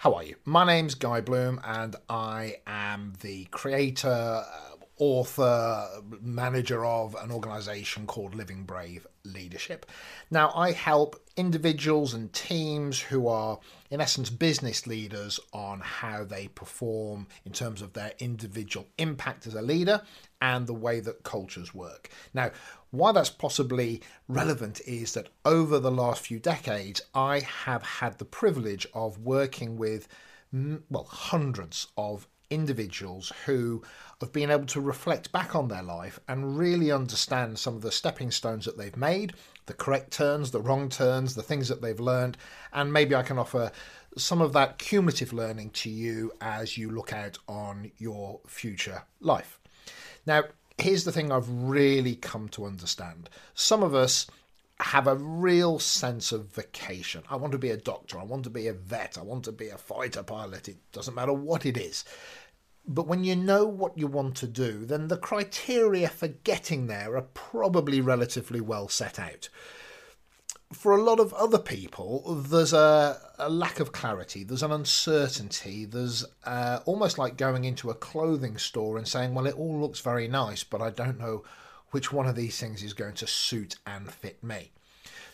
How are you? My name's Guy Bloom, and I am the creator, uh, author, manager of an organization called Living Brave Leadership. Now, I help individuals and teams who are, in essence, business leaders on how they perform in terms of their individual impact as a leader and the way that cultures work. Now, why that's possibly relevant is that over the last few decades, I have had the privilege of working with, well, hundreds of individuals who have been able to reflect back on their life and really understand some of the stepping stones that they've made, the correct turns, the wrong turns, the things that they've learned, and maybe I can offer some of that cumulative learning to you as you look out on your future life. Now, here's the thing I've really come to understand. Some of us have a real sense of vocation. I want to be a doctor, I want to be a vet, I want to be a fighter pilot. It doesn't matter what it is. But when you know what you want to do, then the criteria for getting there are probably relatively well set out for a lot of other people, there's a, a, lack of clarity, there's an uncertainty, there's uh, almost like going into a clothing store and saying, Well, it all looks very nice, but I don't know which one of these things is going to suit and fit me.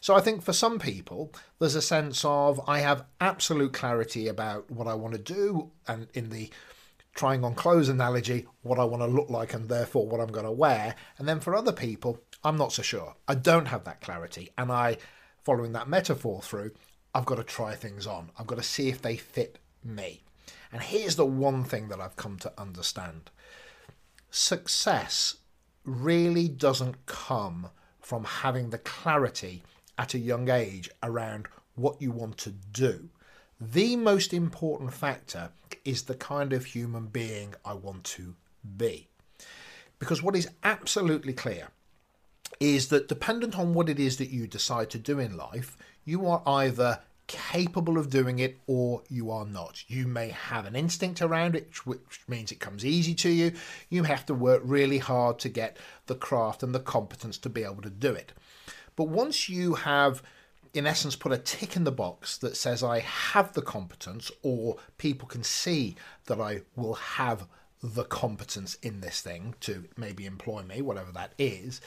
So I think for some people, there's a sense of I have absolute clarity about what I want to do, and in the trying on clothes analogy, what I want to look like and therefore what I'm going to wear. And then for other people, I'm not so sure. I don't have that clarity, and I following that metaphor through, I've got to try things on. I've got to see if they fit me. And here's the one thing that I've come to understand success really doesn't come from having the clarity at a young age around what you want to do. The most important factor is the kind of human being I want to be. Because what is absolutely clear is that dependent on what it is that you decide to do in life, you are either capable of doing it or you are not. You may have an instinct around it, which means it comes easy to you. You have to work really hard to get the craft and the competence to be able to do it. But once you have, in essence, put a tick in the box that says, I have the competence, or people can see that I will have the competence in this thing to maybe employ me, whatever that is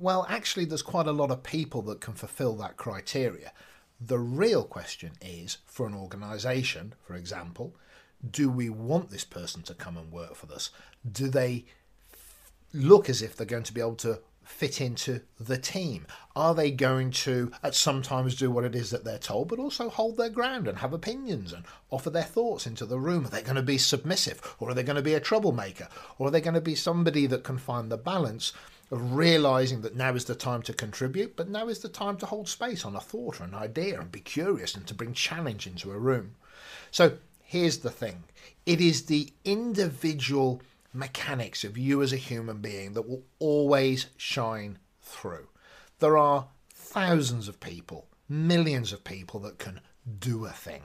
well, actually, there's quite a lot of people that can fulfill that criteria. The real question is for an organisation, for example, do we want this person to come and work for us? Do they look as if they're going to be able to fit into the team? Are they going to, at some times, do what it is that they're told, but also hold their ground and have opinions and offer their thoughts into the room? Are they going to be submissive or are they going to be a troublemaker? Or are they going to be somebody that can find the balance of realizing that now is the time to contribute, but now is the time to hold space on a thought or an idea and be curious and to bring challenge into a room. So here's the thing it is the individual mechanics of you as a human being that will always shine through. There are thousands of people, millions of people that can do a thing,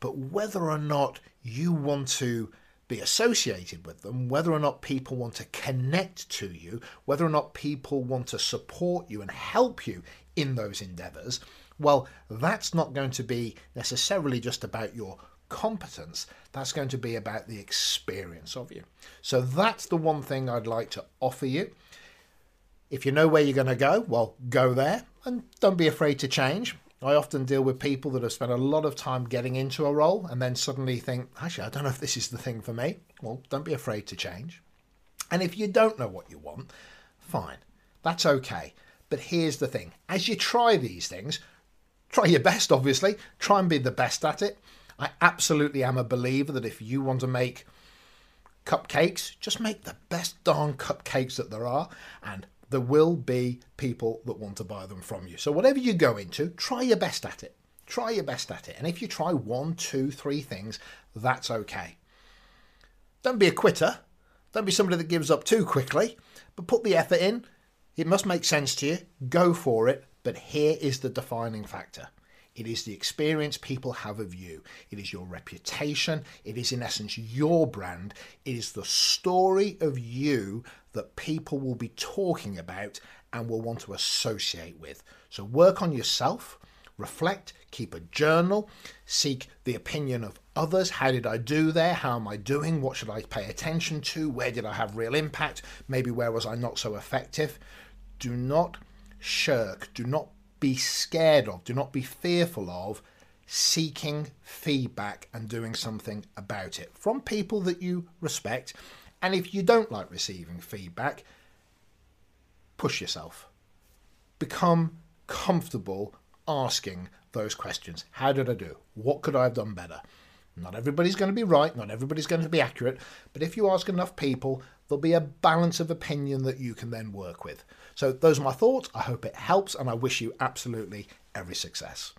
but whether or not you want to be associated with them, whether or not people want to connect to you, whether or not people want to support you and help you in those endeavors, well, that's not going to be necessarily just about your competence, that's going to be about the experience of you. So that's the one thing I'd like to offer you. If you know where you're going to go, well, go there and don't be afraid to change. I often deal with people that have spent a lot of time getting into a role and then suddenly think, actually, I don't know if this is the thing for me. Well, don't be afraid to change. And if you don't know what you want, fine, that's okay. But here's the thing as you try these things, try your best, obviously, try and be the best at it. I absolutely am a believer that if you want to make cupcakes, just make the best darn cupcakes that there are and there will be people that want to buy them from you. So, whatever you go into, try your best at it. Try your best at it. And if you try one, two, three things, that's okay. Don't be a quitter. Don't be somebody that gives up too quickly, but put the effort in. It must make sense to you. Go for it. But here is the defining factor it is the experience people have of you. It is your reputation. It is, in essence, your brand. It is the story of you that people will be talking about and will want to associate with. So work on yourself, reflect, keep a journal, seek the opinion of others. How did I do there? How am I doing? What should I pay attention to? Where did I have real impact? Maybe where was I not so effective? Do not shirk, do not be scared of, do not be fearful of seeking feedback and doing something about it from people that you respect. And if you don't like receiving feedback, push yourself. Become comfortable asking those questions. How did I do? What could I have done better? Not everybody's going to be right, not everybody's going to be accurate, but if you ask enough people, there'll be a balance of opinion that you can then work with. So, those are my thoughts. I hope it helps, and I wish you absolutely every success.